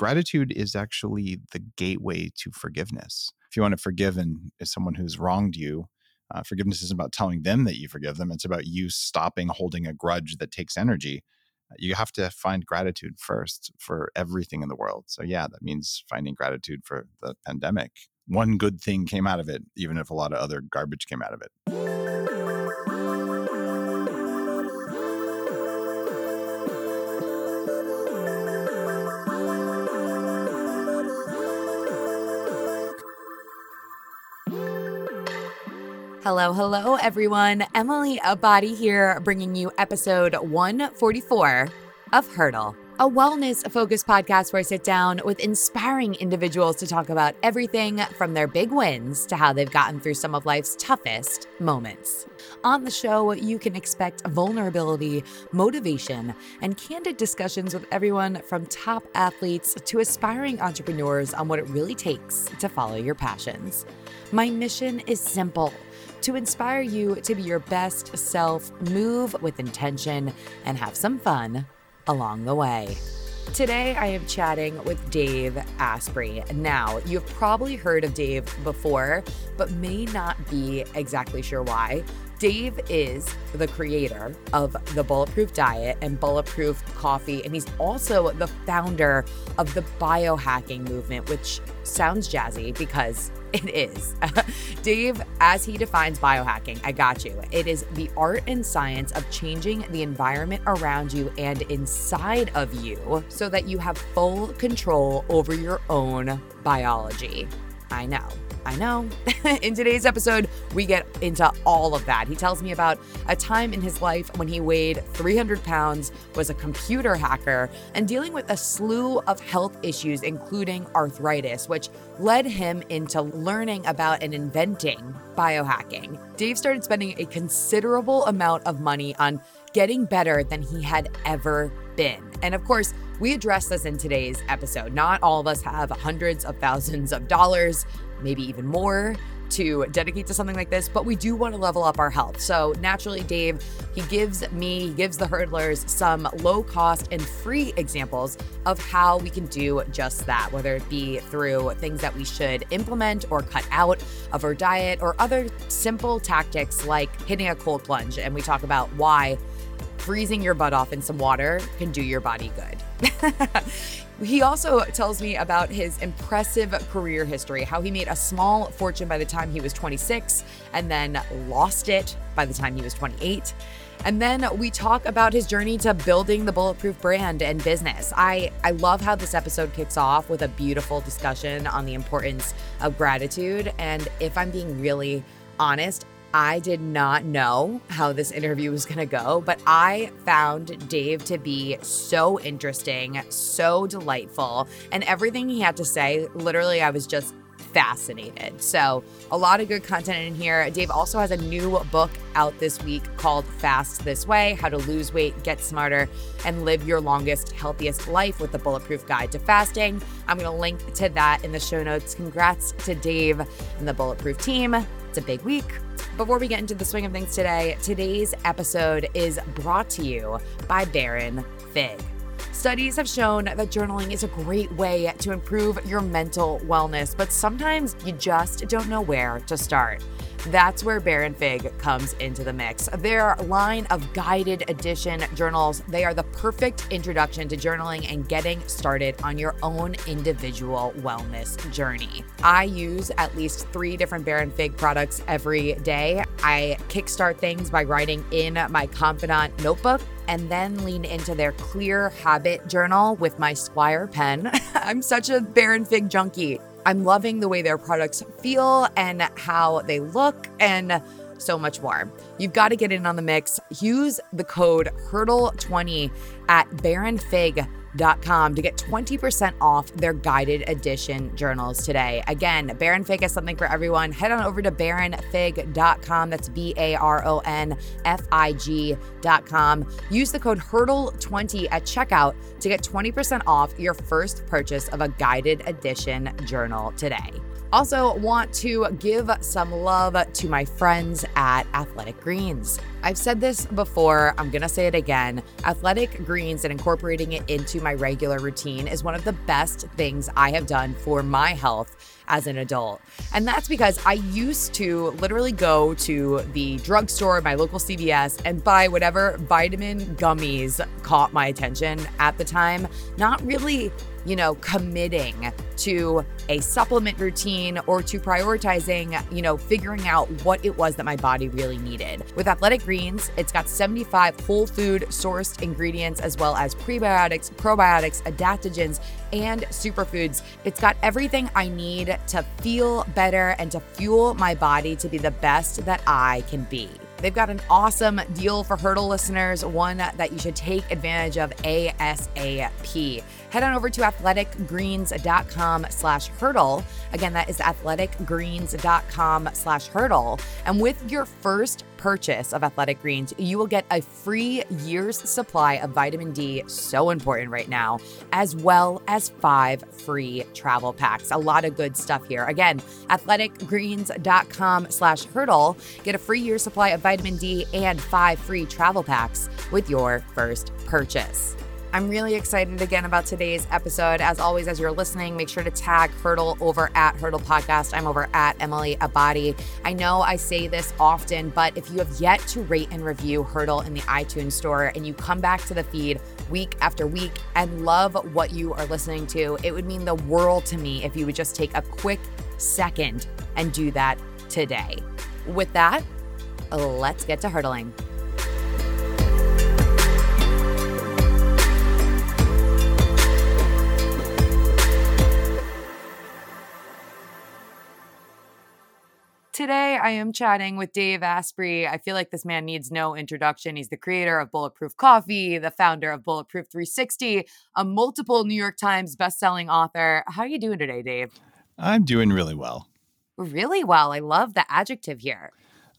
gratitude is actually the gateway to forgiveness. If you want to forgive and someone who's wronged you, uh, forgiveness isn't about telling them that you forgive them. It's about you stopping holding a grudge that takes energy. You have to find gratitude first for everything in the world. So, yeah, that means finding gratitude for the pandemic. One good thing came out of it, even if a lot of other garbage came out of it. Hello, hello, everyone. Emily Abbate here, bringing you episode 144 of Hurdle, a wellness focused podcast where I sit down with inspiring individuals to talk about everything from their big wins to how they've gotten through some of life's toughest moments. On the show, you can expect vulnerability, motivation, and candid discussions with everyone from top athletes to aspiring entrepreneurs on what it really takes to follow your passions. My mission is simple to inspire you to be your best self, move with intention, and have some fun along the way. Today, I am chatting with Dave Asprey. Now, you've probably heard of Dave before, but may not be exactly sure why. Dave is the creator of the Bulletproof Diet and Bulletproof Coffee, and he's also the founder of the biohacking movement, which sounds jazzy because it is. Dave, as he defines biohacking, I got you. It is the art and science of changing the environment around you and inside of you so that you have full control over your own biology. I know. I know. in today's episode, we get into all of that. He tells me about a time in his life when he weighed 300 pounds, was a computer hacker, and dealing with a slew of health issues, including arthritis, which led him into learning about and inventing biohacking. Dave started spending a considerable amount of money on getting better than he had ever been. And of course, we address this in today's episode. Not all of us have hundreds of thousands of dollars maybe even more to dedicate to something like this, but we do want to level up our health. So naturally, Dave, he gives me, he gives the hurdlers some low cost and free examples of how we can do just that, whether it be through things that we should implement or cut out of our diet or other simple tactics like hitting a cold plunge. And we talk about why freezing your butt off in some water can do your body good. He also tells me about his impressive career history, how he made a small fortune by the time he was 26 and then lost it by the time he was 28. And then we talk about his journey to building the Bulletproof brand and business. I, I love how this episode kicks off with a beautiful discussion on the importance of gratitude. And if I'm being really honest, I did not know how this interview was going to go, but I found Dave to be so interesting, so delightful, and everything he had to say, literally, I was just fascinated. So, a lot of good content in here. Dave also has a new book out this week called Fast This Way How to Lose Weight, Get Smarter, and Live Your Longest, Healthiest Life with the Bulletproof Guide to Fasting. I'm going to link to that in the show notes. Congrats to Dave and the Bulletproof team. It's a big week. Before we get into the swing of things today, today's episode is brought to you by Baron Fig. Studies have shown that journaling is a great way to improve your mental wellness, but sometimes you just don't know where to start. That's where Baron Fig comes into the mix. Their line of guided edition journals, they are the perfect introduction to journaling and getting started on your own individual wellness journey. I use at least three different Baron Fig products every day. I kickstart things by writing in my Confidant notebook and then lean into their clear habit journal with my Squire pen. I'm such a Baron Fig junkie. I'm loving the way their products feel and how they look and so much more. You've got to get in on the mix. Use the code HURDLE20 at baronfig.com baronfig.com to get 20% off their guided edition journals today. Again, Baron Fig is something for everyone. Head on over to baronfig.com. That's B A R O N F I G.com. Use the code HURDLE20 at checkout to get 20% off your first purchase of a guided edition journal today. Also, want to give some love to my friends at Athletic Greens. I've said this before, I'm to say it again. Athletic greens and incorporating it into my regular routine is one of the best things I have done for my health as an adult. And that's because I used to literally go to the drugstore, my local CVS, and buy whatever vitamin gummies caught my attention at the time, not really you know, committing to a supplement routine or to prioritizing, you know, figuring out what it was that my body really needed. With Athletic Greens, it's got 75 whole food sourced ingredients as well as prebiotics, probiotics, adaptogens, and superfoods. It's got everything I need to feel better and to fuel my body to be the best that I can be. They've got an awesome deal for Hurdle listeners, one that you should take advantage of ASAP. Head on over to athleticgreens.com slash hurdle. Again, that is athleticgreens.com slash hurdle. And with your first purchase of Athletic Greens, you will get a free year's supply of vitamin D, so important right now, as well as five free travel packs. A lot of good stuff here. Again, athleticgreens.com slash hurdle. Get a free year's supply of vitamin D and five free travel packs with your first purchase. I'm really excited again about today's episode. As always, as you're listening, make sure to tag Hurdle over at Hurdle Podcast. I'm over at Emily Abbate. I know I say this often, but if you have yet to rate and review Hurdle in the iTunes store and you come back to the feed week after week and love what you are listening to, it would mean the world to me if you would just take a quick second and do that today. With that, let's get to hurdling. Today, I am chatting with Dave Asprey. I feel like this man needs no introduction. He's the creator of Bulletproof Coffee, the founder of Bulletproof 360, a multiple New York Times bestselling author. How are you doing today, Dave? I'm doing really well. Really well. I love the adjective here.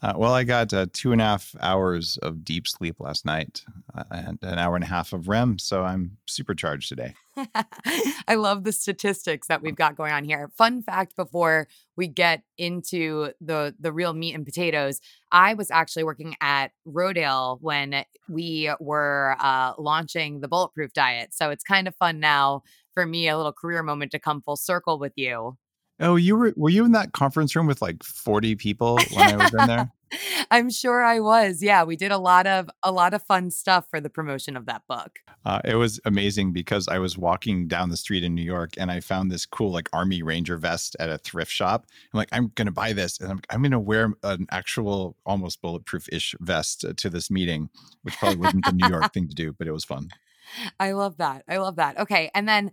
Uh, well, I got uh, two and a half hours of deep sleep last night uh, and an hour and a half of REM. So I'm supercharged today. I love the statistics that we've got going on here. Fun fact before we get into the the real meat and potatoes, I was actually working at Rodale when we were uh, launching the bulletproof diet. So it's kind of fun now for me, a little career moment to come full circle with you. Oh, you were were you in that conference room with like 40 people when I was in there? I'm sure I was. Yeah, we did a lot of a lot of fun stuff for the promotion of that book. Uh, it was amazing because I was walking down the street in New York and I found this cool like Army Ranger vest at a thrift shop. I'm like, I'm gonna buy this and I'm, I'm gonna wear an actual almost bulletproof ish vest to this meeting, which probably wasn't the New York thing to do, but it was fun. I love that. I love that. Okay, and then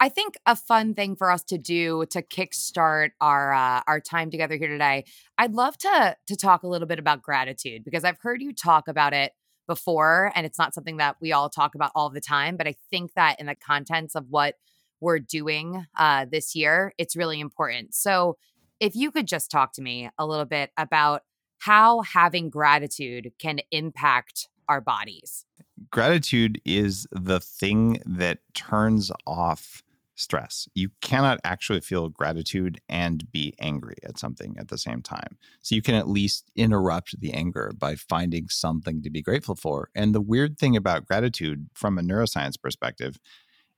I think a fun thing for us to do to kickstart our uh, our time together here today. I'd love to to talk a little bit about gratitude because I've heard you talk about it before, and it's not something that we all talk about all the time. But I think that in the contents of what we're doing uh, this year, it's really important. So, if you could just talk to me a little bit about how having gratitude can impact our bodies gratitude is the thing that turns off stress. You cannot actually feel gratitude and be angry at something at the same time. So you can at least interrupt the anger by finding something to be grateful for. And the weird thing about gratitude from a neuroscience perspective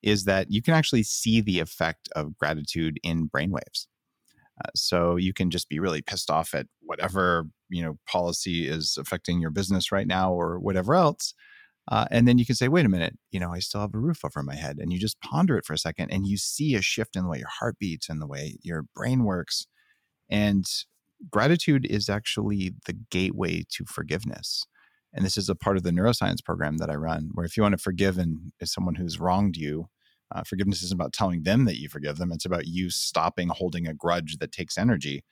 is that you can actually see the effect of gratitude in brainwaves. Uh, so you can just be really pissed off at whatever you know policy is affecting your business right now or whatever else uh, and then you can say, wait a minute, you know, I still have a roof over my head. And you just ponder it for a second and you see a shift in the way your heart beats and the way your brain works. And gratitude is actually the gateway to forgiveness. And this is a part of the neuroscience program that I run, where if you want to forgive and someone who's wronged you, uh, forgiveness isn't about telling them that you forgive them. It's about you stopping holding a grudge that takes energy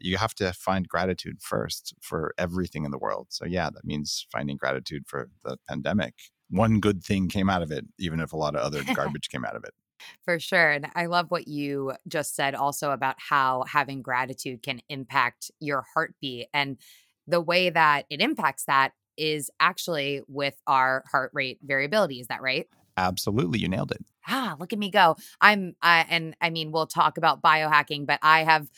you have to find gratitude first for everything in the world. So, yeah, that means finding gratitude for the pandemic. One good thing came out of it, even if a lot of other garbage came out of it. For sure. And I love what you just said also about how having gratitude can impact your heartbeat. And the way that it impacts that is actually with our heart rate variability. Is that right? Absolutely. You nailed it. Ah, look at me go. I'm, I, and I mean, we'll talk about biohacking, but I have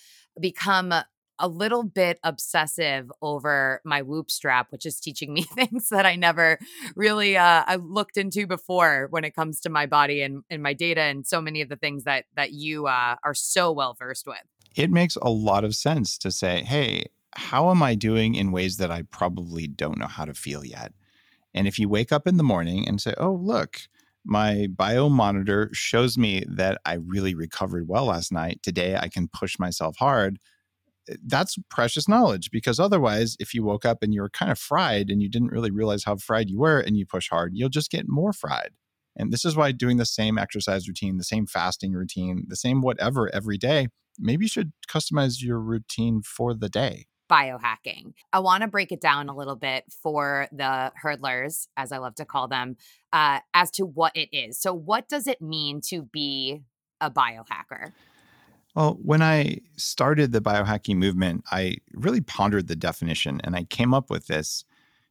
become a little bit obsessive over my whoop strap, which is teaching me things that I never really uh, I looked into before when it comes to my body and, and my data and so many of the things that that you uh, are so well versed with. It makes a lot of sense to say, hey, how am I doing in ways that I probably don't know how to feel yet? And if you wake up in the morning and say, oh, look, my bio monitor shows me that I really recovered well last night. Today I can push myself hard. Eh, that's precious knowledge because otherwise, if you woke up and you were kind of fried and you didn't really realize how fried you were and you push hard, you'll just get more fried. And this is why doing the same exercise routine, the same fasting routine, the same whatever every day, maybe you should customize your routine for the day biohacking. I want to break it down a little bit for the hurdlers, as I love to call them, uh, as to what it is. So, what does it mean to be a biohacker? Well, when I started the biohacking movement, I really pondered the definition and I came up with this.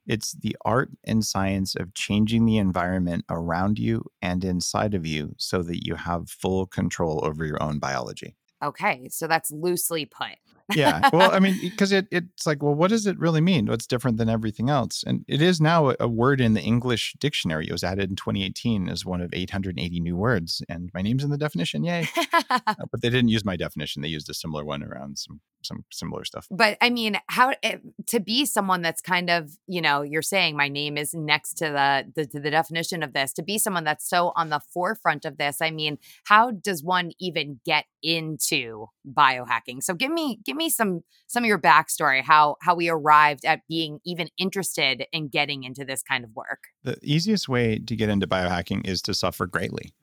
It's the art and science of changing the environment around you and inside of you so that you have full control over your own biology. Okay, so that's loosely put yeah. Well, I mean, because it, it's like, well, what does it really mean? What's different than everything else? And it is now a, word in the English dictionary. It was added in 2018 as one of 880 new words. And my name's in the definition. Yay. uh, but they didn't use my definition. They used a similar one around some some similar stuff. But I mean, how eh, to be someone that's kind of, you know, you're saying my name is next to the, the to the definition of this, to be someone that's so on the forefront of this. I mean, how does one even get into biohacking? So give me give me some some of your backstory, how how we arrived at being even interested in getting into this kind of work. The easiest way to get into biohacking is to suffer greatly.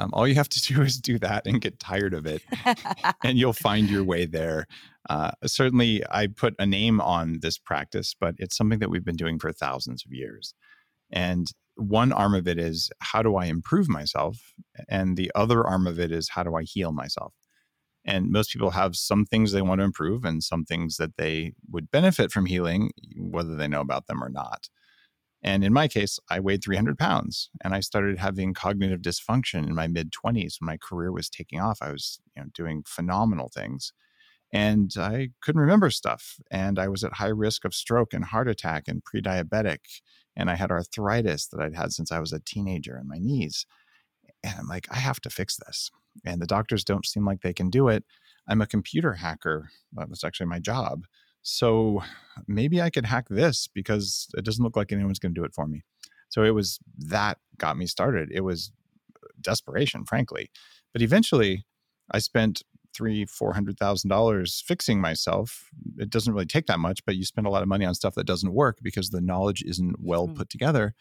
Um, all you have to do is do that and get tired of it, and you'll find your way there. Uh, certainly, I put a name on this practice, but it's something that we've been doing for thousands of years. And one arm of it is how do I improve myself? And the other arm of it is how do I heal myself? And most people have some things they want to improve and some things that they would benefit from healing, whether they know about them or not. And in my case, I weighed 300 pounds and I started having cognitive dysfunction in my mid 20s when my career was taking off. I was you know, doing phenomenal things and I couldn't remember stuff. And I was at high risk of stroke and heart attack and pre diabetic. And I had arthritis that I'd had since I was a teenager in my knees. And I'm like, I have to fix this. And the doctors don't seem like they can do it. I'm a computer hacker. That was actually my job. So maybe I could hack this because it doesn't look like anyone's going to do it for me. So it was that got me started. It was desperation, frankly. But eventually, I spent three, four hundred thousand dollars fixing myself. It doesn't really take that much, but you spend a lot of money on stuff that doesn't work because the knowledge isn't well mm-hmm. put together.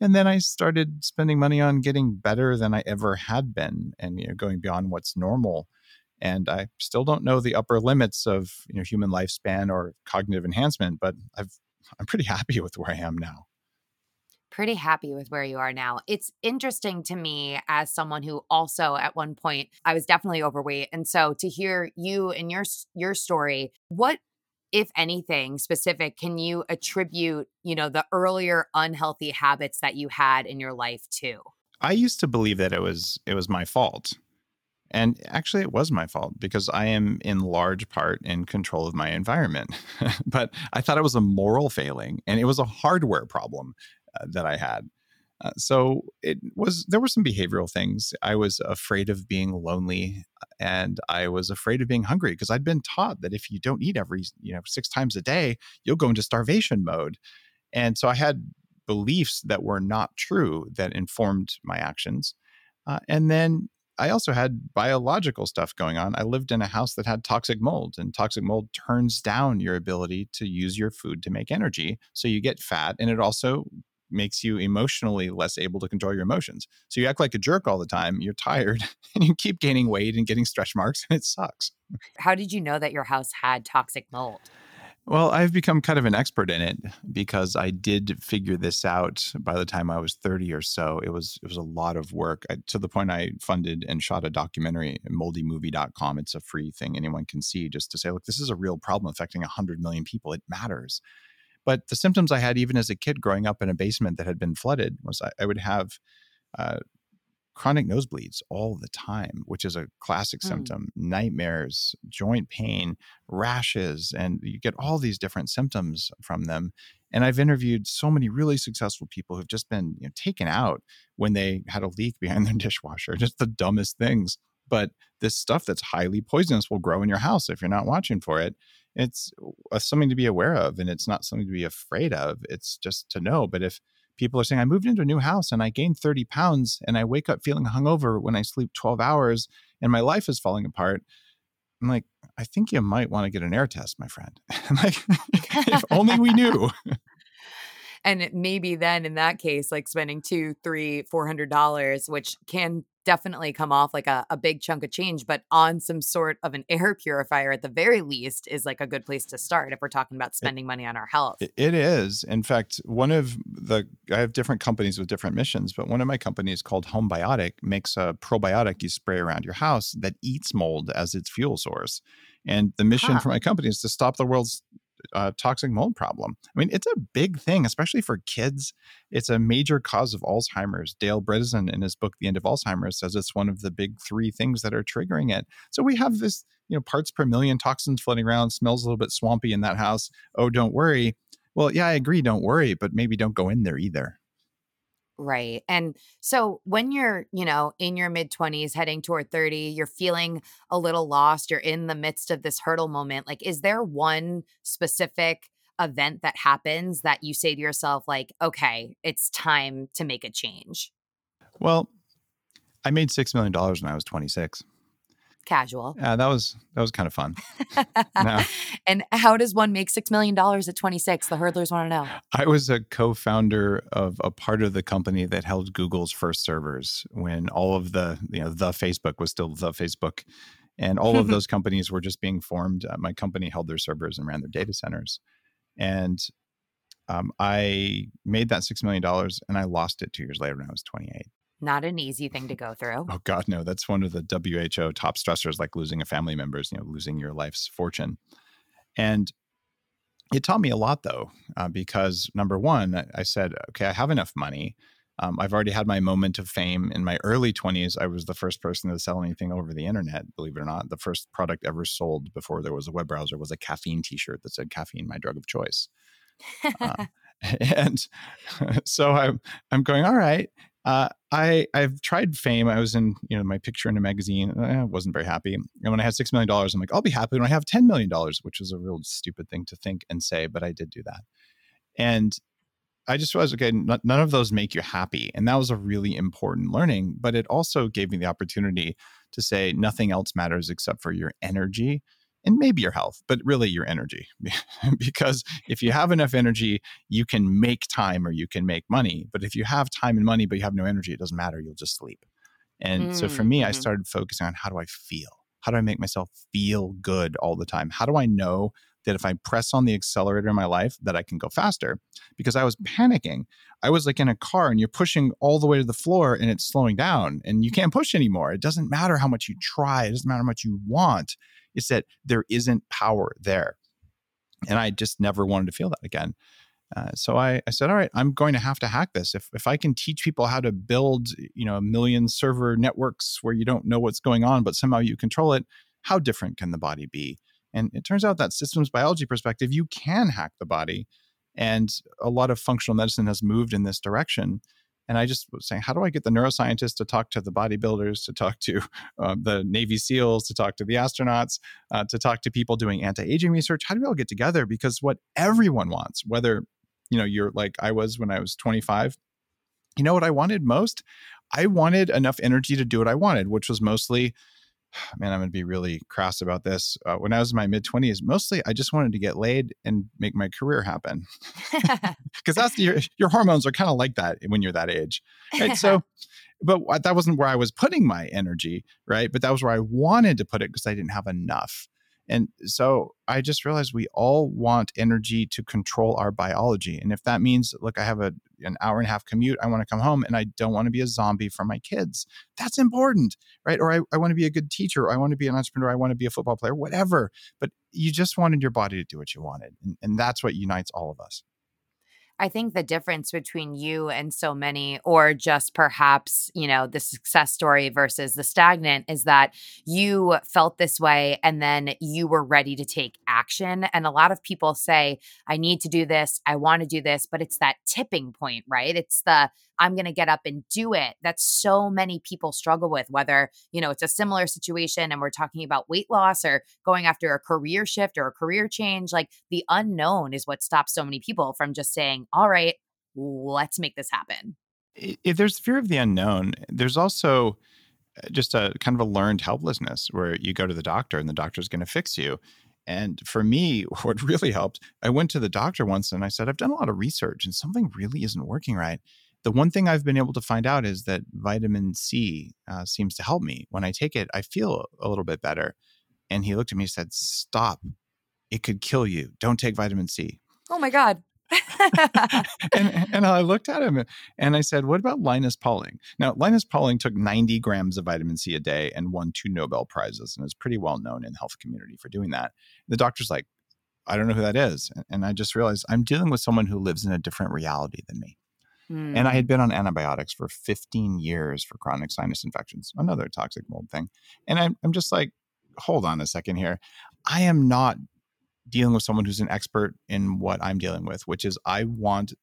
And then I started spending money on getting better than I ever had been, and you know, going beyond what's normal. And I still don't know the upper limits of you know human lifespan or cognitive enhancement, but I've I'm pretty happy with where I am now pretty happy with where you are now. It's interesting to me as someone who also at one point I was definitely overweight and so to hear you and your your story, what if anything specific can you attribute, you know, the earlier unhealthy habits that you had in your life to? I used to believe that it was it was my fault. And actually, it was my fault because I am in large part in control of my environment. but I thought it was a moral failing and it was a hardware problem. Uh, that I had. Uh, so it was there were some behavioral things. I was afraid of being lonely, and I was afraid of being hungry because I'd been taught that if you don't eat every you know six times a day, you'll go into starvation mode. And so I had beliefs that were not true that informed my actions. Uh, and then I also had biological stuff going on. I lived in a house that had toxic mold, and toxic mold turns down your ability to use your food to make energy. So you get fat, and it also makes you emotionally less able to control your emotions. So you act like a jerk all the time, you're tired, and you keep gaining weight and getting stretch marks, and it sucks. How did you know that your house had toxic mold? Well, I've become kind of an expert in it because I did figure this out by the time I was 30 or so. It was it was a lot of work I, to the point I funded and shot a documentary moldymovie.com. It's a free thing anyone can see just to say, look, this is a real problem affecting 100 million people. It matters. But the symptoms I had even as a kid growing up in a basement that had been flooded was I, I would have uh, chronic nosebleeds all the time, which is a classic mm. symptom, nightmares, joint pain, rashes, and you get all these different symptoms from them. And I've interviewed so many really successful people who've just been you know, taken out when they had a leak behind their dishwasher, just the dumbest things. But this stuff that's highly poisonous will grow in your house if you're not watching for it. It's uh, something to be aware of, and it's not something to be afraid of. It's just to know. But if people are saying, I moved into a new house and I gained 30 pounds and I wake up feeling hungover when I sleep 12 hours and my life is falling apart. I'm like, I think you might want to get an air test, my friend. like, if only we knew. and maybe then in that case, like spending two, three, four hundred dollars, which can definitely come off like a, a big chunk of change, but on some sort of an air purifier at the very least is like a good place to start if we're talking about spending money on our health. It is. In fact, one of the, I have different companies with different missions, but one of my companies called Homebiotic makes a probiotic you spray around your house that eats mold as its fuel source. And the mission huh. for my company is to stop the world's uh, toxic mold problem. I mean, it's a big thing, especially for kids. It's a major cause of Alzheimer's. Dale Bredesen, in his book *The End of Alzheimer's*, says it's one of the big three things that are triggering it. So we have this, you know, parts per million toxins floating around. Smells a little bit swampy in that house. Oh, don't worry. Well, yeah, I agree. Don't worry, but maybe don't go in there either. Right. And so when you're, you know, in your mid 20s heading toward 30, you're feeling a little lost, you're in the midst of this hurdle moment. Like, is there one specific event that happens that you say to yourself, like, okay, it's time to make a change? Well, I made $6 million when I was 26 casual. Yeah, that was that was kind of fun. no. And how does one make six million dollars at 26? The hurdlers want to know. I was a co-founder of a part of the company that held Google's first servers when all of the you know the Facebook was still the Facebook, and all of those companies were just being formed. Uh, my company held their servers and ran their data centers, and um, I made that six million dollars and I lost it two years later when I was 28 not an easy thing to go through. Oh God, no. That's one of the WHO top stressors, like losing a family member's, you know, losing your life's fortune. And it taught me a lot though, uh, because number one, I said, okay, I have enough money. Um, I've already had my moment of fame in my early 20s. I was the first person to sell anything over the internet, believe it or not. The first product ever sold before there was a web browser was a caffeine t shirt that said caffeine, my drug of choice. uh, and so I'm, I'm going, all right, uh, I I've tried fame. I was in you know my picture in a magazine. I wasn't very happy. And when I had six million dollars, I'm like, I'll be happy when I have ten million dollars, which is a real stupid thing to think and say, but I did do that. And I just realized, okay, n- none of those make you happy, and that was a really important learning. But it also gave me the opportunity to say nothing else matters except for your energy and maybe your health, but really your energy. because if you have enough energy, you can make time or you can make money. But if you have time and money, but you have no energy, it doesn't matter. You'll just sleep. And mm-hmm. so for me, I mm-hmm. started focusing on how do I feel? How do I make myself feel good all the time? How do I know that if I press on the accelerator in my life that I can go faster? Because I was panicking. I was like in a car and you're pushing all the way to the floor and it's slowing down and you can't push anymore. It doesn't matter how much you try, it doesn't matter how much you want is that there isn't power there. And I just never wanted to feel that again. Uh, so I, I said, all right, I'm going to have to hack this. If, if I can teach people how to build, you know, a million server networks where you don't know what's going on, but somehow you control it, how different can the body be? And it turns out that systems biology perspective, you can hack the body. And a lot of functional medicine has moved in this direction. And I just was saying, how do I get the neuroscientists to talk to the bodybuilders, to talk to uh, the Navy SEALs, to talk to the astronauts, uh, to talk to people doing anti-aging research? How do we all get together? Because what everyone wants, whether you know you're like I was when I was 25, you know what I wanted most? I wanted enough energy to do what I wanted, which was mostly man, I'm going to be really crass about this. Uh, when I was in my mid 20s, mostly I just wanted to get laid and make my career happen. Because that's your, your hormones are kind of like that when you're that age. Right. so, but that wasn't where I was putting my energy. Right. But that was where I wanted to put it because I didn't have enough. And so I just realized we all want energy to control our biology. And if that means, look, I have a, an hour and a half commute, I want to come home and I don't want to be a zombie for my kids, that's important, right? Or I, I want to be a good teacher, or I want to be an entrepreneur, I want to be a football player, whatever. But you just wanted your body to do what you wanted. And, and that's what unites all of us. I think the difference between you and so many, or just perhaps, you know, the success story versus the stagnant, is that you felt this way and then you were ready to take action. And a lot of people say, I need to do this, I want to do this, but it's that tipping point, right? It's the, I'm going to get up and do it. That so many people struggle with, whether, you know, it's a similar situation and we're talking about weight loss or going after a career shift or a career change. Like the unknown is what stops so many people from just saying, all right, let's make this happen. If there's fear of the unknown, there's also uh, just a kind of a learned helplessness where you go to the doctor and the doctor's going to fix you. And for me, what really helped, I went to the doctor once and I said, I've done a lot of research and something really isn't working right. The one thing I've been able to find out is that vitamin C uh, seems to help me. When I take it, I feel a little bit better. And he looked at me and said, Stop. It could kill you. Don't take vitamin C. Oh my God. and, and I looked at him and I said, What about Linus Pauling? Now, Linus Pauling took 90 grams of vitamin C a day and won two Nobel Prizes and is pretty well known in the health community for doing that. The doctor's like, I don't know who that is. And I just realized I'm dealing with someone who lives in a different reality than me. Mm. And I had been on antibiotics for 15 years for chronic sinus infections, another toxic mold thing. And I'm, I'm just like, hold on a second here. I am not dealing with someone who's an expert in what I'm dealing with, which is I want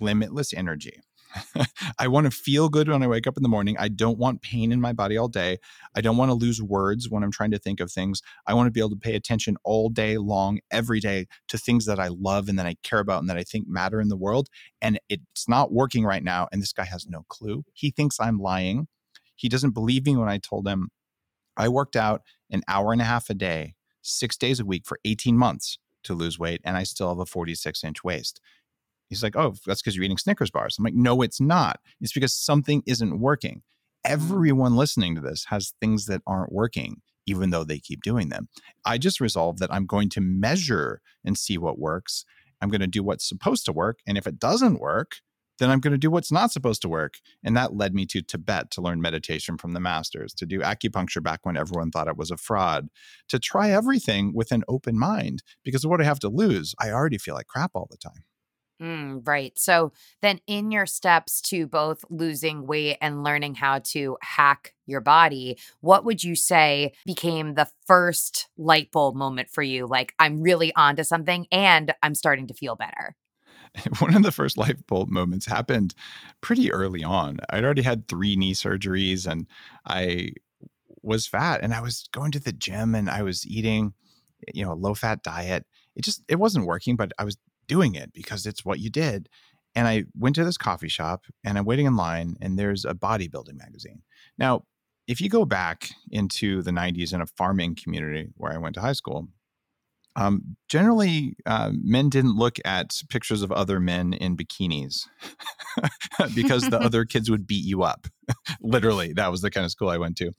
limitless energy. I want to feel good when I wake up in the morning. I don't want pain in my body all day. I don't want to lose words when I'm trying to think of things. I want to be able to pay attention all day long, every day to things that I love and that I care about and that I think matter in the world. And it's not working right now. And this guy has no clue. He thinks I'm lying. He doesn't believe me when I told him I worked out an hour and a half a day, six days a week for 18 months to lose weight, and I still have a 46 inch waist. He's like, oh, that's because you're eating Snickers bars. I'm like, no, it's not. It's because something isn't working. Mm. Everyone listening to this has things that aren't working, even though they keep doing them. I just resolved that I'm going to measure and see what works. I'm going to do what's supposed to work. And if it doesn't work, then I'm going to do what's not supposed to work. And that led me to Tibet to learn meditation from the masters, to do acupuncture back when everyone thought it was a fraud, to try everything with an open mind because what I have to lose, I already feel like crap all the time. Mm, right. So then, in your steps to both losing weight and learning how to hack your body, what would you say became the first light bulb moment for you? Like, I'm really onto something and I'm starting to feel better. one of the first light bulb moments happened pretty early on. I'd already had three knee surgeries and I was fat and I was going to the gym and I was eating, you know, a low fat diet. It just it wasn't working, but I was doing it because it's what you did. And I went to this coffee shop and I'm waiting in line and there's a bodybuilding magazine. Now, if you go back into the 90s in a farming community where I went to high school, um, generally, uh, men didn't look at pictures of other men in bikinis because the other kids would beat you up. Literally, that was the kind of school I went to.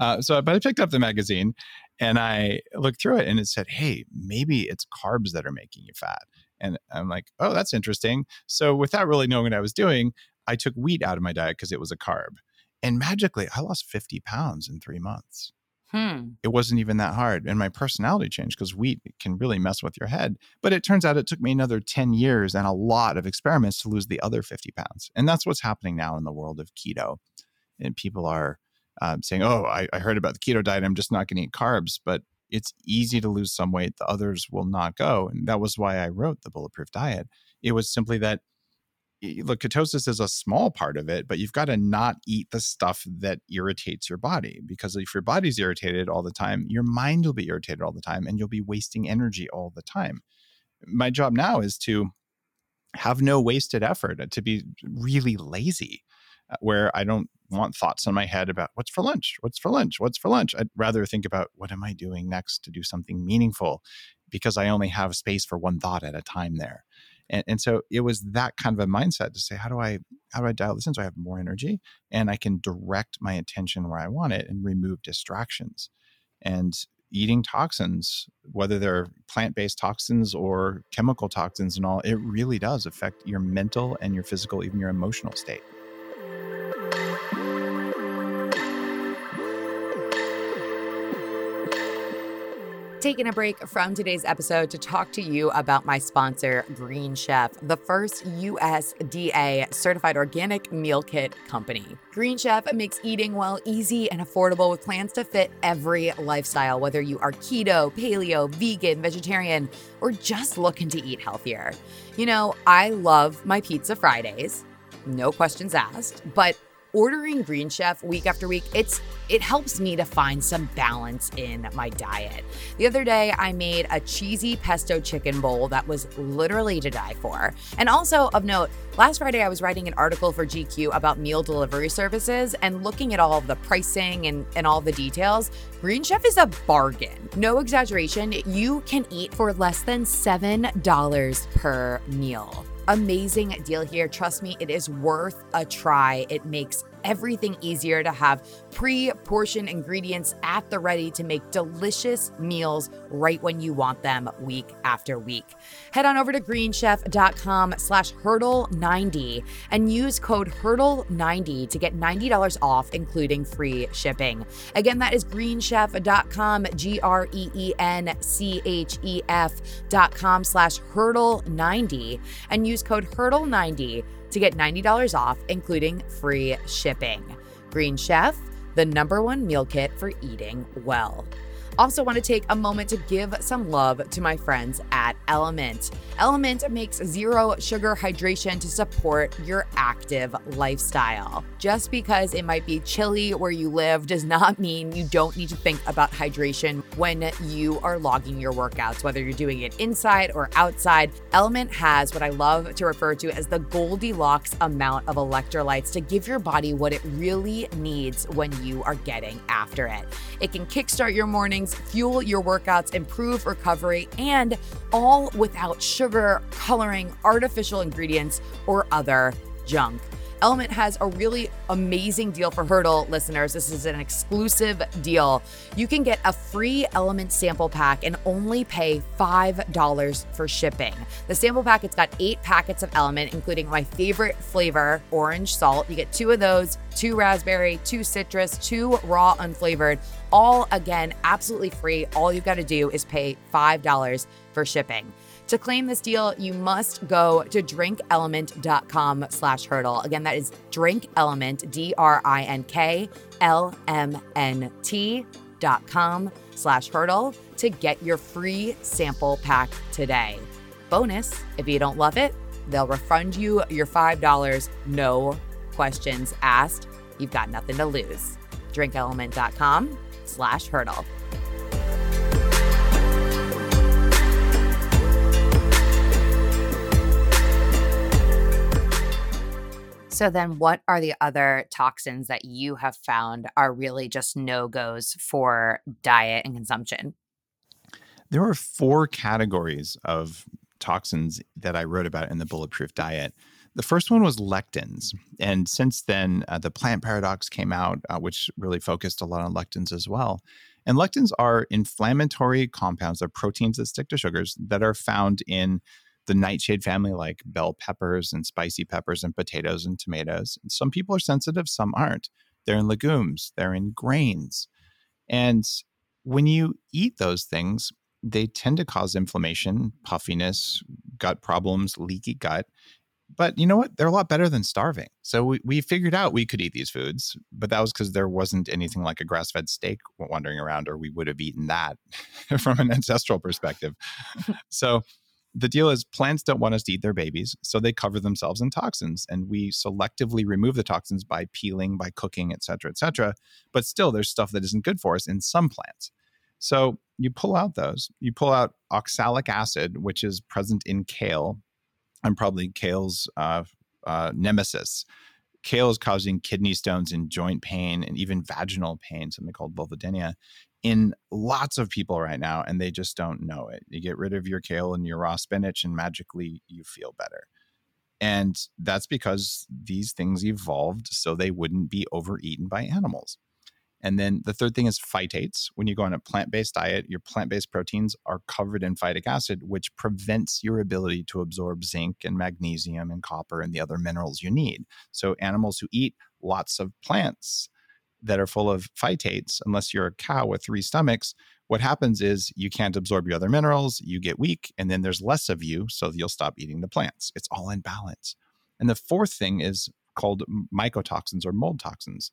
Uh, so, but I picked up the magazine and I looked through it, and it said, "Hey, maybe it's carbs that are making you fat." And I'm like, "Oh, that's interesting." So, without really knowing what I was doing, I took wheat out of my diet because it was a carb, and magically, I lost 50 pounds in three months. Hmm. It wasn't even that hard. And my personality changed because wheat can really mess with your head. But it turns out it took me another 10 years and a lot of experiments to lose the other 50 pounds. And that's what's happening now in the world of keto. And people are um, saying, oh, I, I heard about the keto diet. I'm just not going to eat carbs. But it's easy to lose some weight. The others will not go. And that was why I wrote the Bulletproof Diet. It was simply that look, ketosis is a small part of it, but you've got to not eat the stuff that irritates your body because if your body's irritated all the time, your mind will be irritated all the time and you'll be wasting energy all the time. My job now is to have no wasted effort, uh, to be really lazy, where I don't want thoughts in my head about what's for lunch, what's for lunch, what's for lunch. I'd rather think about what am I doing next to do something meaningful because I only have space for one thought at a time there. And, and so it was that kind of a mindset to say, how do I how do I dial this in so I have more energy and I can direct my attention where I want it and remove distractions. And eating toxins, whether they're plant based toxins or chemical toxins and all, it really does affect your mental and your physical, even your emotional state. Taking a break from today's episode to talk to you about my sponsor, Green Chef, the first USDA certified organic meal kit company. Green Chef makes eating well easy and affordable with plans to fit every lifestyle, whether you are keto, paleo, vegan, vegetarian, or just looking to eat healthier. You know, I love my pizza Fridays, no questions asked, but ordering Green Chef week after week, it's it helps me to find some balance in my diet. The other day I made a cheesy pesto chicken bowl that was literally to die for. And also of note, last Friday I was writing an article for GQ about meal delivery services and looking at all of the pricing and, and all the details. Green Chef is a bargain. No exaggeration, you can eat for less than $7 per meal amazing deal here. Trust me, it is worth a try. It makes everything easier to have pre portioned ingredients at the ready to make delicious meals right when you want them week after week. Head on over to greenchef.com slash hurdle90 and use code hurdle90 to get $90 off, including free shipping. Again, that is greenchef.com, G R E E N C H E F.com slash hurdle90 and use code hurdle90 to get $90 off, including free shipping. Green Chef, the number one meal kit for eating well. Also, want to take a moment to give some love to my friends at LMNT. LMNT makes zero sugar hydration to support your active lifestyle. Just because it might be chilly where you live does not mean you don't need to think about hydration when you are logging your workouts, whether you're doing it inside or outside. LMNT has what I love to refer to as the Goldilocks amount of electrolytes to give your body what it really needs when you are getting after it. It can kickstart your morning fuel your workouts, improve recovery, and all without sugar, coloring, artificial ingredients, or other junk. LMNT has a really amazing deal for Hurdle listeners. This is an exclusive deal. You can get a free LMNT sample pack and only pay $5 for shipping. The sample pack, it's got eight packets of LMNT, including my favorite flavor, orange salt. You get two of those, two raspberry, two citrus, two raw unflavored, all again, absolutely free. All you've got to do is pay $5 for shipping. To claim this deal, you must go to drinklmnt.com slash hurdle. Again, that is drinklmnt, D-R-I-N-K-L-M-N-T dot com slash hurdle to get your free sample pack today. Bonus, if you don't love it, they'll refund you your $5, no questions asked. You've got nothing to lose. Drinklmnt.com slash hurdle. So, then what are the other toxins that you have found are really just no goes for diet and consumption? There are four categories of toxins that I wrote about in the Bulletproof Diet. The first one was lectins. And since then, uh, the plant paradox came out, uh, which really focused a lot on lectins as well. And lectins are inflammatory compounds, they're proteins that stick to sugars that are found in the nightshade family, like bell peppers and spicy peppers and potatoes and tomatoes. Some people are sensitive, some aren't. They're in legumes, they're in grains. And when you eat those things, they tend to cause inflammation, puffiness, gut problems, leaky gut. But you know what? They're a lot better than starving. So we, we figured out we could eat these foods, but that was because there wasn't anything like a grass fed steak wandering around, or we would have eaten that from an ancestral perspective. so the deal is plants don't want us to eat their babies, so they cover themselves in toxins, and we selectively remove the toxins by peeling, by cooking, et cetera, et cetera. But still, there's stuff that isn't good for us in some plants. So you pull out those. You pull out oxalic acid, which is present in kale, and probably kale's uh, uh, nemesis. Kale is causing kidney stones and joint pain and even vaginal pain, something called vulvodynia in lots of people right now, and they just don't know it. You get rid of your kale and your raw spinach, and magically you feel better. And that's because these things evolved so they wouldn't be overeaten by animals. And then the third thing is phytates. When you go on a plant based diet, your plant based proteins are covered in phytic acid, which prevents your ability to absorb zinc and magnesium and copper and the other minerals you need. So, animals who eat lots of plants that are full of phytates, unless you're a cow with three stomachs, what happens is you can't absorb your other minerals, you get weak, and then there's less of you, so you'll stop eating the plants. It's all in balance. And the fourth thing is called mycotoxins or mold toxins.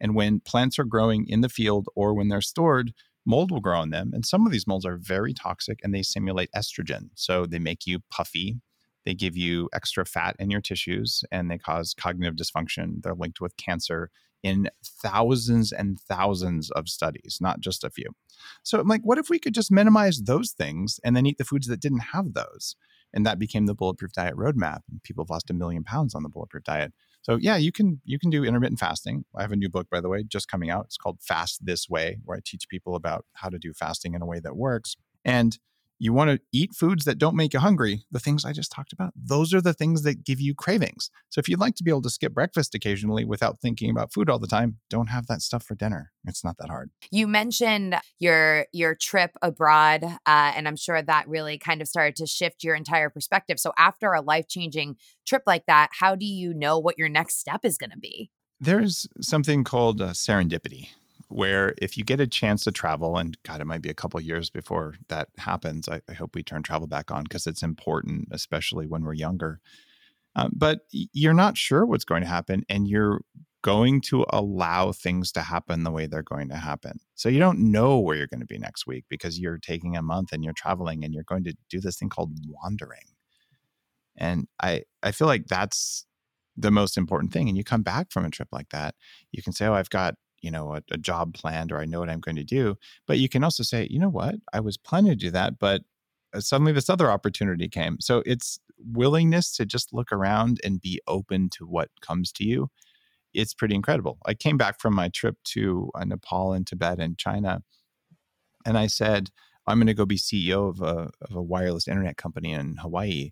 And when plants are growing in the field or when they're stored, mold will grow on them. And some of these molds are very toxic and they simulate estrogen. So they make you puffy, they give you extra fat in your tissues, and they cause cognitive dysfunction. They're linked with cancer in thousands and thousands of studies, not just a few. So I'm like, what if we could just minimize those things and then eat the foods that didn't have those? And that became the bulletproof diet roadmap. And people have lost a million pounds on the bulletproof diet. So yeah, you can you can do intermittent fasting. I have a new book, by the way, just coming out. It's called Fast This Way, where I teach people about how to do fasting in a way that works. And you want to eat foods that don't make you hungry, the things I just talked about, those are the things that give you cravings. So if you'd like to be able to skip breakfast occasionally without thinking about food all the time, don't have that stuff for dinner. It's not that hard. You mentioned your your trip abroad, uh, and I'm sure that really kind of started to shift your entire perspective. So after a life changing trip like that, how do you know what your next step is going to be? There's something called uh, serendipity where if you get a chance to travel, and God, it might be a couple years before that happens. I, I, hope we turn travel back on because it's important, especially when we're younger. Um, but you're not sure what's going to happen, and you're going to allow things to happen the way they're going to happen. So you don't know where you're going to be next week because you're taking a month and you're traveling and you're going to do this thing called wandering. And I I feel like that's the most important thing. And you come back from a trip like that, you can say, "Oh, I've got you know a, a, job planned or i know what i'm going to do but you can also say you know what? I was planning to do that but uh, suddenly this other opportunity came. So it's willingness to just look around and be open to what comes to you it's pretty incredible. I came back from my trip to uh, nepal and tibet and china and i said i'm going to go be ceo of a, of a wireless internet company in hawaii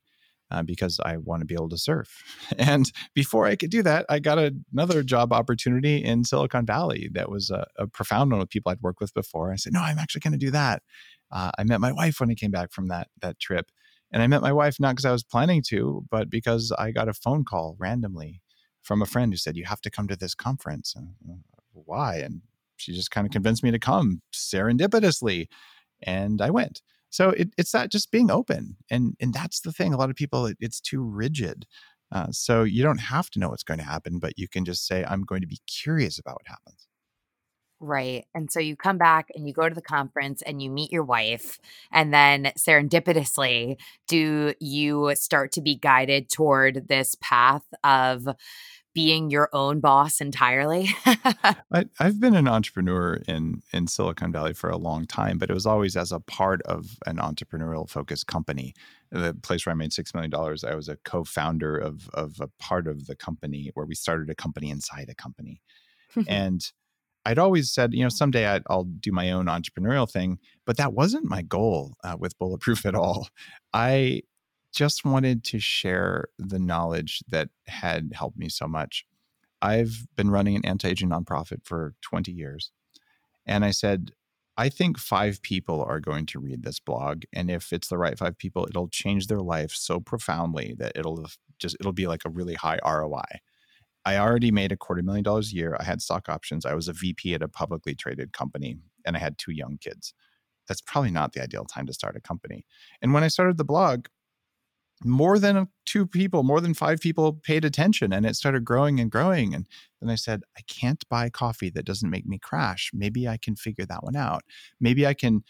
uh, because I want to be able to surf. And before I could do that, I got a, another job opportunity in Silicon Valley that was a, a, profound one with people I'd worked with before. I said, no, I'm actually going to do that. Uh, I met my wife when I came back from that that trip, and I met my wife not because I was planning to, but because I got a phone call randomly from a friend who said, "You have to come to this conference." And, Why? And she just kind of convinced me to come serendipitously, and I went. So it, it's that just being open, and and that's the thing. A lot of people, it, it's too rigid. Uh, so you don't have to know what's going to happen, but you can just say, "I'm going to be curious about what happens." Right. And so you come back and you go to the conference and you meet your wife. And then serendipitously, do you start to be guided toward this path of being your own boss entirely? I, have been an entrepreneur in in Silicon Valley for a long time, but it was always as a part of an entrepreneurial focused company. The place where I made six million dollars, I was a co-founder of of a part of the company where we started a company inside a company, and I'd always said, you know, someday i will do my own entrepreneurial thing, but that wasn't my goal uh, with Bulletproof at all. I just wanted to share the knowledge that had helped me so much. I've been running an anti aging nonprofit for 20 years. And I said, I think five people are going to read this blog. And if it's the right five people, it'll change their life so profoundly that it'll just, it'll be like a really high ROI. I already made a quarter million dollars a year. I had stock options. I was a VP at a publicly traded company and I had two young kids. That's probably not the ideal time to start a company. And when I started the blog, more than two people, more than five people paid attention and it started growing and growing. And then I said, I can't buy coffee that doesn't make me crash. Maybe I can figure that one out. Maybe I can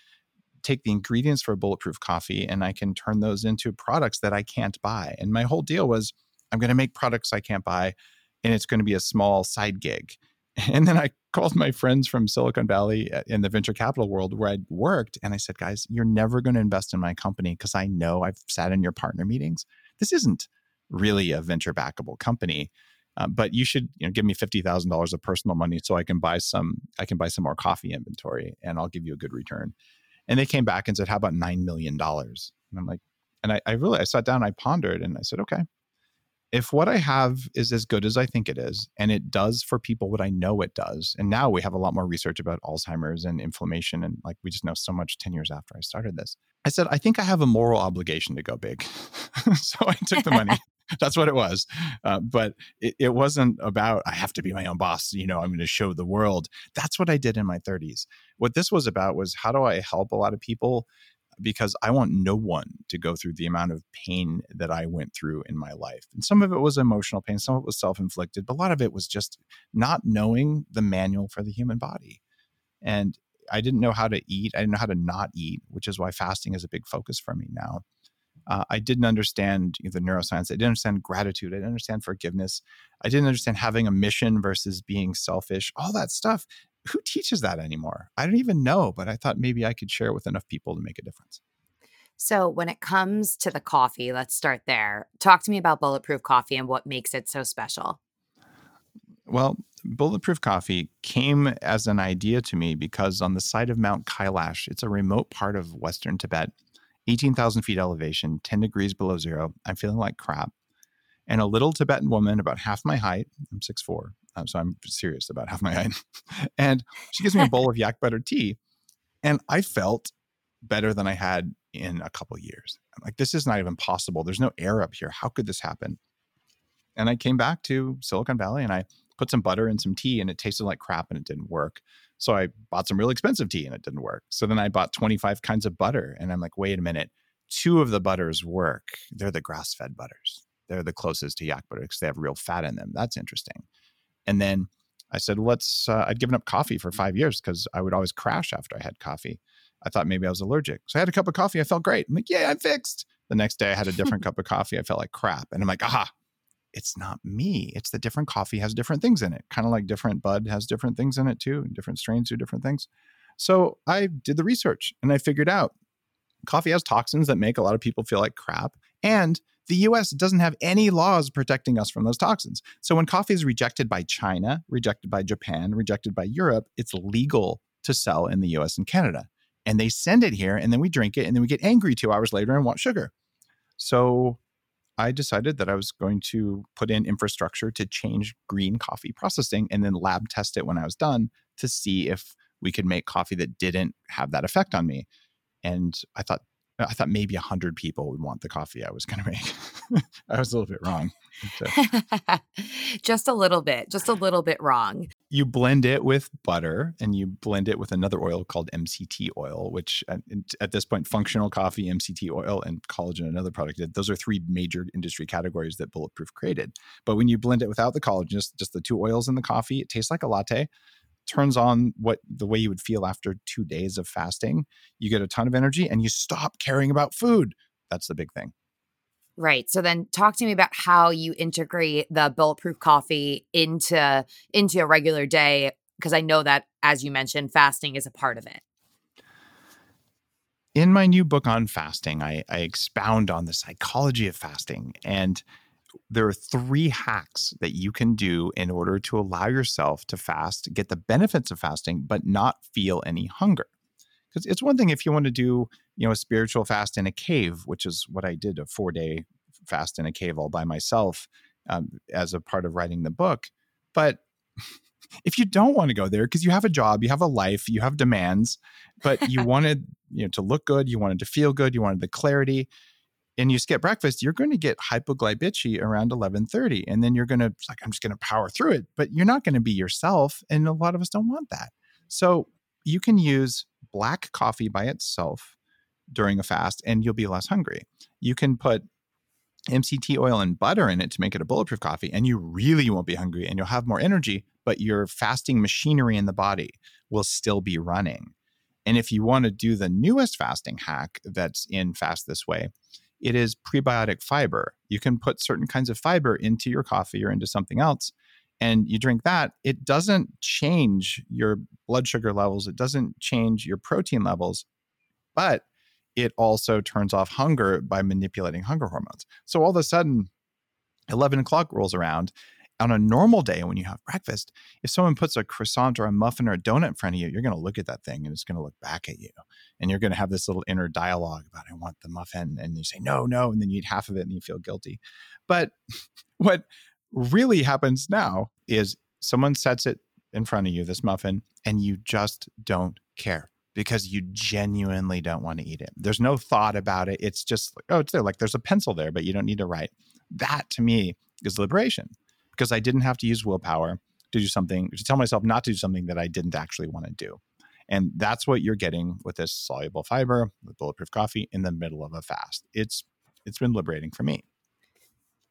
take the ingredients for a bulletproof coffee and I can turn those into products that I can't buy. And my whole deal was I'm going to make products I can't buy and it's going to be a small side gig. And then I called my friends from Silicon Valley uh, in the venture capital world where I'd worked. And I said, guys, you're never going to invest in my company because I know I've sat in your partner meetings. This isn't really a venture backable company. Uh, but you should you know give me fifty thousand dollars of personal money so I can buy some I can buy some more coffee inventory and I'll give you a good return. And they came back and said, How about nine million dollars? And I'm like, and I, I really I sat down, I pondered, and I said, Okay, if what I have is as good as I think it is, and it does for people what I know it does, and now we have a lot more research about Alzheimer's and inflammation, and like we just know so much 10 years after I started this. I said, I think I have a moral obligation to go big. so I took the money That's what it was. Uh, but it, it wasn't about, I have to be my own boss. You know, I'm going to show the world. That's what I did in my 30s. What this was about was how do I help a lot of people? Because I want no one to go through the amount of pain that I went through in my life. And some of it was emotional pain, some of it was self inflicted, but a lot of it was just not knowing the manual for the human body. And I didn't know how to eat. I didn't know how to not eat, which is why fasting is a big focus for me now. Uh, I didn't understand the neuroscience. I didn't understand gratitude. I didn't understand forgiveness. I didn't understand having a mission versus being selfish. All that stuff. Who teaches that anymore? I don't even know, but I thought maybe I could share with enough people to make a difference. So, when it comes to the coffee, let's start there. Talk to me about Bulletproof Coffee and what makes it so special. Well, Bulletproof Coffee came as an idea to me because on the side of Mount Kailash, it's a remote part of Western Tibet, 18,000 feet elevation, 10 degrees below zero. I'm feeling like crap. And a little Tibetan woman, about half my height, I'm 6'4, um, so I'm serious about half my eye. and she gives me a bowl of yak butter tea. And I felt better than I had in a couple years. I'm like, this is not even possible. There's no air up here. How could this happen? And I came back to Silicon Valley and I put some butter in some tea and it tasted like crap and it didn't work. So I bought some really expensive tea and it didn't work. So then I bought 25 kinds of butter and I'm like, wait a minute, two of the butters work. They're the grass fed butters. They're the closest to yak butter because they have real fat in them. That's interesting. And then I said, let's, uh, I'd given up coffee for five years because I would always crash after I had coffee. I thought maybe I was allergic. So I had a cup of coffee. I felt great. I'm like, yeah, I'm fixed. The next day I had a different cup of coffee. I felt like crap. And I'm like, aha, it's not me. It's the different coffee has different things in it, kind of like different bud has different things in it too, and different strains do different things. So I did the research and I figured out coffee has toxins that make a lot of people feel like crap. And the US doesn't have any laws protecting us from those toxins. So when coffee is rejected by China, rejected by Japan, rejected by Europe, it's legal to sell in the US and Canada. And they send it here and then we drink it and then we get angry two hours later and want sugar. So I decided that I was going to put in infrastructure to change green coffee processing and then lab test it when I was done to see if we could make coffee that didn't have that effect on me. And I thought I thought maybe 100 people would want the coffee I was going to make. I was a little bit wrong. So. just a little bit, just a little bit wrong. You blend it with butter and you blend it with another oil called MCT oil, which at, at this point, functional coffee, MCT oil, and collagen, another product. Those are three major industry categories that Bulletproof created. But when you blend it without the collagen, just, just the two oils in the coffee, it tastes like a latte turns on what the way you would feel after two days of fasting. You get a ton of energy and you stop caring about food. That's the big thing. Right. So then talk to me about how you integrate the bulletproof coffee into into a regular day because I know that as you mentioned fasting is a part of it. In my new book on fasting, I, I expound on the psychology of fasting and there are three hacks that you can do in order to allow yourself to fast, get the benefits of fasting, but not feel any hunger. Because it's one thing if you want to do, you know, a spiritual fast in a cave, which is what I did, a four day fast in a cave all by myself um, as a part of writing the book. But if you don't want to go there because you have a job, you have a life, you have demands, but you wanted you know to look good, you wanted to feel good, you wanted the clarity, and you skip breakfast, you're going to get hypoglycemia around 11:30 and then you're going to like I'm just going to power through it, but you're not going to be yourself and a lot of us don't want that. So you can use black coffee by itself during a fast and you'll be less hungry. You can put MCT oil and butter in it to make it a bulletproof coffee and you really won't be hungry and you'll have more energy, but your fasting machinery in the body will still be running. And if you want to do the newest fasting hack that's in Fast This Way, it is prebiotic fiber. You can put certain kinds of fiber into your coffee or into something else, and you drink that. It doesn't change your blood sugar levels, it doesn't change your protein levels, but it also turns off hunger by manipulating hunger hormones. So all of a sudden, 11 o'clock rolls around on a normal day when you have breakfast, if someone puts a croissant or a muffin or a donut in front of you, you're going to look at that thing and it's going to look back at you. And you're going to have this little inner dialogue about, I want the muffin. And you say, no, no. And then you eat half of it and you feel guilty. But what really happens now is someone sets it in front of you, this muffin, and you just don't care because you genuinely don't want to eat it. There's no thought about it. It's just like, oh, it's there. Like there's a pencil there, but you don't need to write. That to me is liberation because I didn't have to use willpower to do something, to tell myself not to do something that I didn't actually want to do. And that's what you're getting with this soluble fiber, with bulletproof coffee in the middle of a fast. It's it's been liberating for me.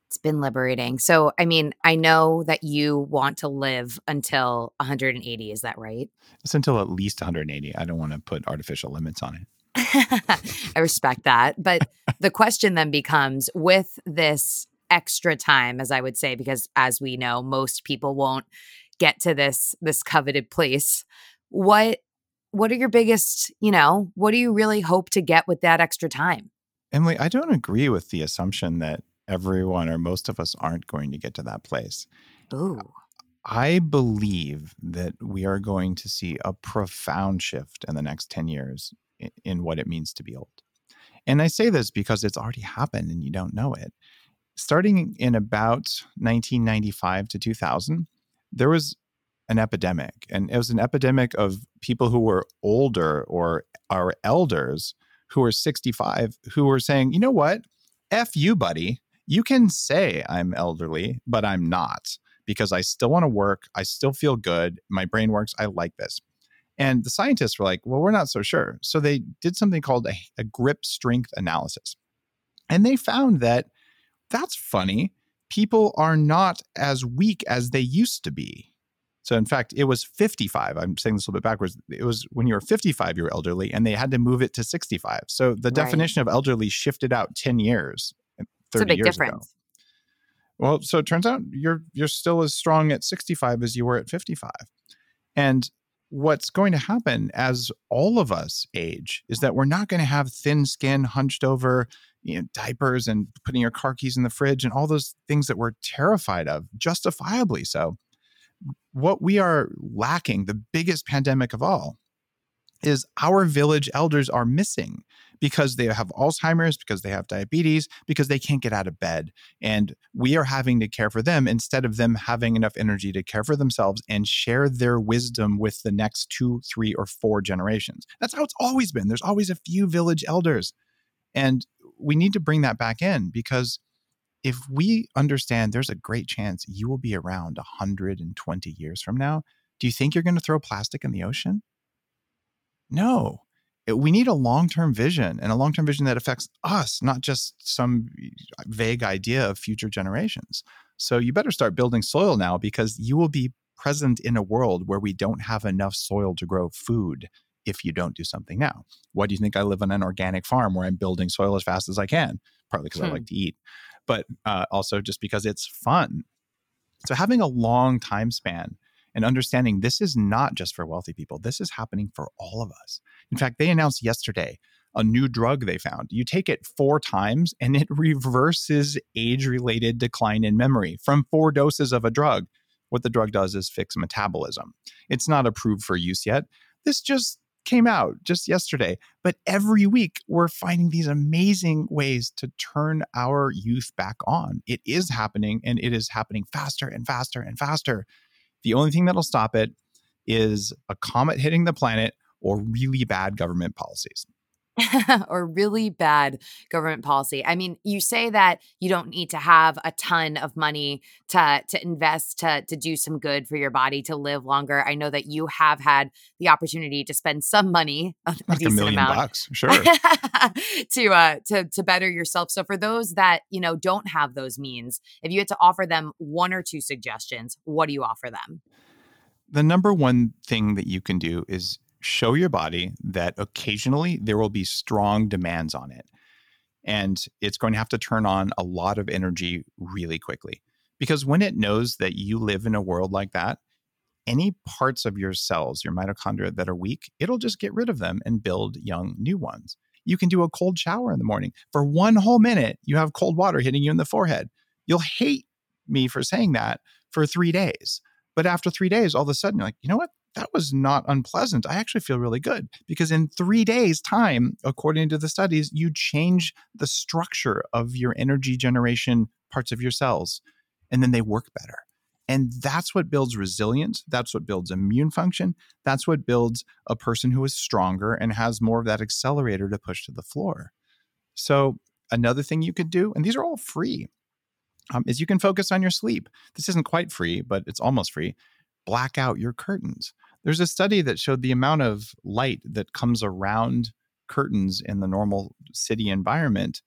It's been liberating. So, I mean, I know that you want to live until 180. Is that right? It's until at least 180. I don't want to put artificial limits on it. I respect that. But the question then becomes with this extra time, as I would say, because as we know, most people won't get to this this coveted place. What what are your biggest, you know, what do you really hope to get with that extra time? Emily, I don't agree with the assumption that everyone or most of us aren't going to get to that place. Ooh. I believe that we are going to see a profound shift in the next 10 years in, in, what it means to be old. And I say this because it's already happened and you don't know it. Starting in about 1995 to 2000, there was an epidemic, and it was an epidemic of people who were older or our elders who were 65 who were saying, you know what? F you, buddy you can say I'm elderly, but I'm not because I still want to work. I still feel good. My brain works. I like this. And the scientists were like, well, we're not so sure. So they did something called a, a grip strength analysis. And they found that that's funny. People are not as weak as they used to be. So, in fact, it was 55. I'm saying this a little bit backwards. It was when you were 55, you were elderly, and they had to move it to 65. So, the right. definition of elderly shifted out 10 years eh, 30 years difference. ago. Well, so it turns out you're you're still as strong at 65 as you were at 55. And what's going to happen as all of us age is that we're not going to have thin skin, hunched over, you know, diapers and putting your car keys in the fridge and all those things that we're terrified of, justifiably so. What we are lacking, the biggest pandemic of all, is our village elders are missing because they have Alzheimer's, because they have diabetes, because they can't get out of bed. And we are having to care for them instead of them having enough energy to care for themselves and share their wisdom with the next two, three, or four generations. That's how it's always been. There's always a few village elders. And we need to bring that back in because if we understand there's a great chance you will be around 120 years from now, do you think you're going to throw plastic in the ocean? No. It, we need a long term vision and a long term vision that affects us, not just some eh, vague idea of future generations. So you better start building soil now because you will be present in a world where we don't have enough soil to grow food if you don't do something now. Why do you think I live on an organic farm where I'm building soil as fast as I can? Partly because hmm. I like to eat, but uh, also just because it's fun. So having a long time span and understanding this is not just for wealthy people. This is happening for all of us. In fact, they announced yesterday a new drug they found. You take it four times and it reverses age related decline in memory from four doses of a drug. What the drug does is fix metabolism. It's not approved for use yet. This just came out just yesterday. But every week, we're finding these amazing ways to turn our youth back on. It is happening and it is happening faster and faster and faster. The only thing that'll stop it is a comet hitting the planet or really bad government policies. or really bad government policy. I mean, you say that you don't need to have a ton of money to to invest to to do some good for your body to live longer. I know that you have had the opportunity to spend some money, a, like a million amount, bucks, sure, to uh to to better yourself. So for those that you know don't have those means, if you had to offer them one or two suggestions, what do you offer them? The number one thing that you can do is show your body that occasionally there will be strong demands on it. And it's going to have to turn on a lot of energy really quickly. Because when it knows that you live in a world like that, any parts of your cells, your mitochondria that are weak, it'll just get rid of them and build young new ones. You can do a cold shower in the morning. For one whole minute, you have cold water hitting you in the forehead. You'll hate me for saying that for three days. But after three days, all of a sudden, you're like, you know what? That was not unpleasant. I actually feel really good because in three days' time, according to the studies, you change the structure of your energy generation parts of your cells and then they work better. And that's what builds resilience. That's what builds immune function. That's what builds a person who is stronger and has more of that accelerator to push to the floor. So, another thing you could do, and these are all free, um, is you can focus on your sleep. This isn't quite free, but it's almost free. Black out your curtains. There's a study that showed the amount of light that comes around curtains in the normal city environment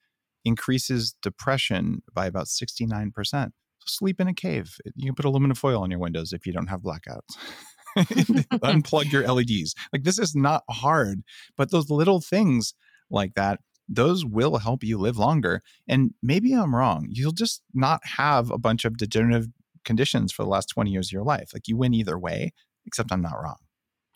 increases depression by about 69%. So sleep in a cave. You can put aluminum foil on your windows if you don't have blackouts. Unplug your LEDs. Like this is not hard, but those little things like that, those will help you live longer. And maybe I'm wrong. You'll just not have a bunch of degenerative conditions for the last 20 years of your life. Like you win either way, except I'm not wrong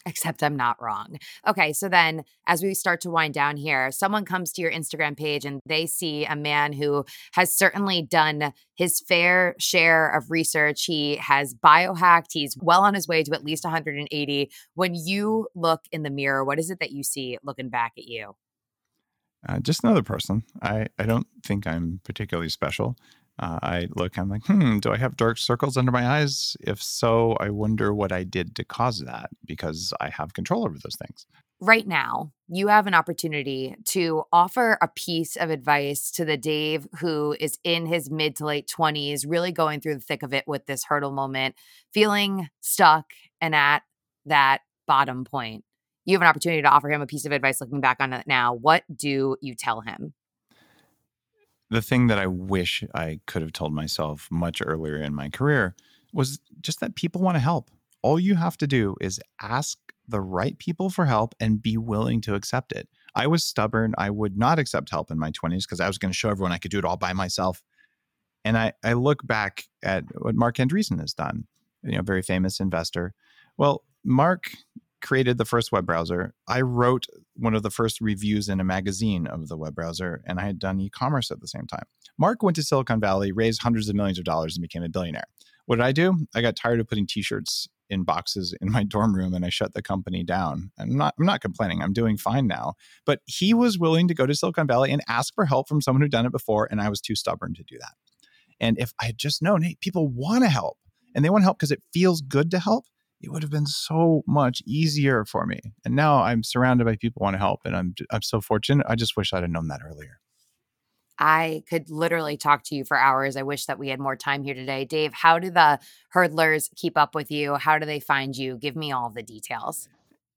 except I'm not wrong. Okay, so then as we start to wind down here, someone comes to your Instagram page and they see a man who has certainly done his fair share of research. He has biohacked, he's well on his way to at least 180. When you look in the mirror, what is it that you see looking back at you? Uh, just another person. I, I don't think I'm particularly special. Uh, I look, I'm like, hmm, do I have dark circles under my eyes? If so, I wonder what I did to cause that because I have control over those things. Right now, you have an opportunity to offer a piece of advice to the Dave who is in his mid to late 20s, really going through the thick of it with this hurdle moment, feeling stuck and at that bottom point. You have an opportunity to offer him a piece of advice looking back on it now. What do you tell him? The thing that I wish I could have told myself much earlier in my career was just that people want to help. All you have to do is ask the right people for help and be willing to accept it. I was stubborn. I would not accept help in my 20s because I was going to show everyone I could do it all by myself. And I, I look back at what Marc Andreessen has done, you know, very famous investor. Well, Marc created the first web browser. I wrote one of the first reviews in a magazine of the web browser, and I had done e commerce at the same time. Marc went to Silicon Valley, raised hundreds of millions of dollars, and became a billionaire. What did I do? I got tired of putting t shirts in boxes in my dorm room and I shut the company down. I'm not I'm not complaining. I'm doing fine now. But he was willing to go to Silicon Valley and ask for help from someone who'd done it before and I was too stubborn to do that. And if I had just known, hey, people want to help and they want to help because it feels good to help, it would have been so much easier for me. And now I'm surrounded by people who want to help, and I'm I'm so fortunate. I just wish I'd have known that earlier. I could literally talk to you for hours. I wish that we had more time here today. Dave, how do the hurdlers keep up with you? How do they find you? Give me all the details.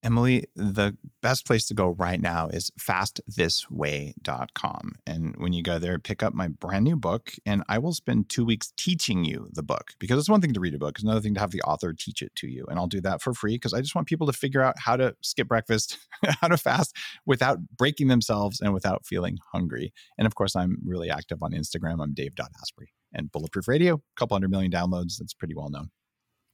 Emily, the best place to go right now is fastthisway.com. And when you go there, pick up my brand new book, and I will spend two weeks teaching you the book because it's one thing to read a book, it's another thing to have the author teach it to you. And I'll do that for free because I just want people to figure out how to skip breakfast, how to fast without breaking themselves and without feeling hungry. And of course, I'm really active on Instagram. I'm dave.asprey. And Bulletproof Radio, a couple hundred million downloads. That's pretty well known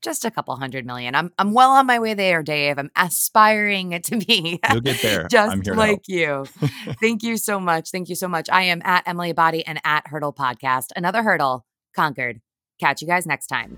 just a couple hundred million. I'm I'm well on my way there, Dave. I'm aspiring to be. You'll get there. just like you. Thank you so much. Thank you so much. I am at Emily Abbate and at Hurdle Podcast. Another hurdle conquered. Catch you guys next time.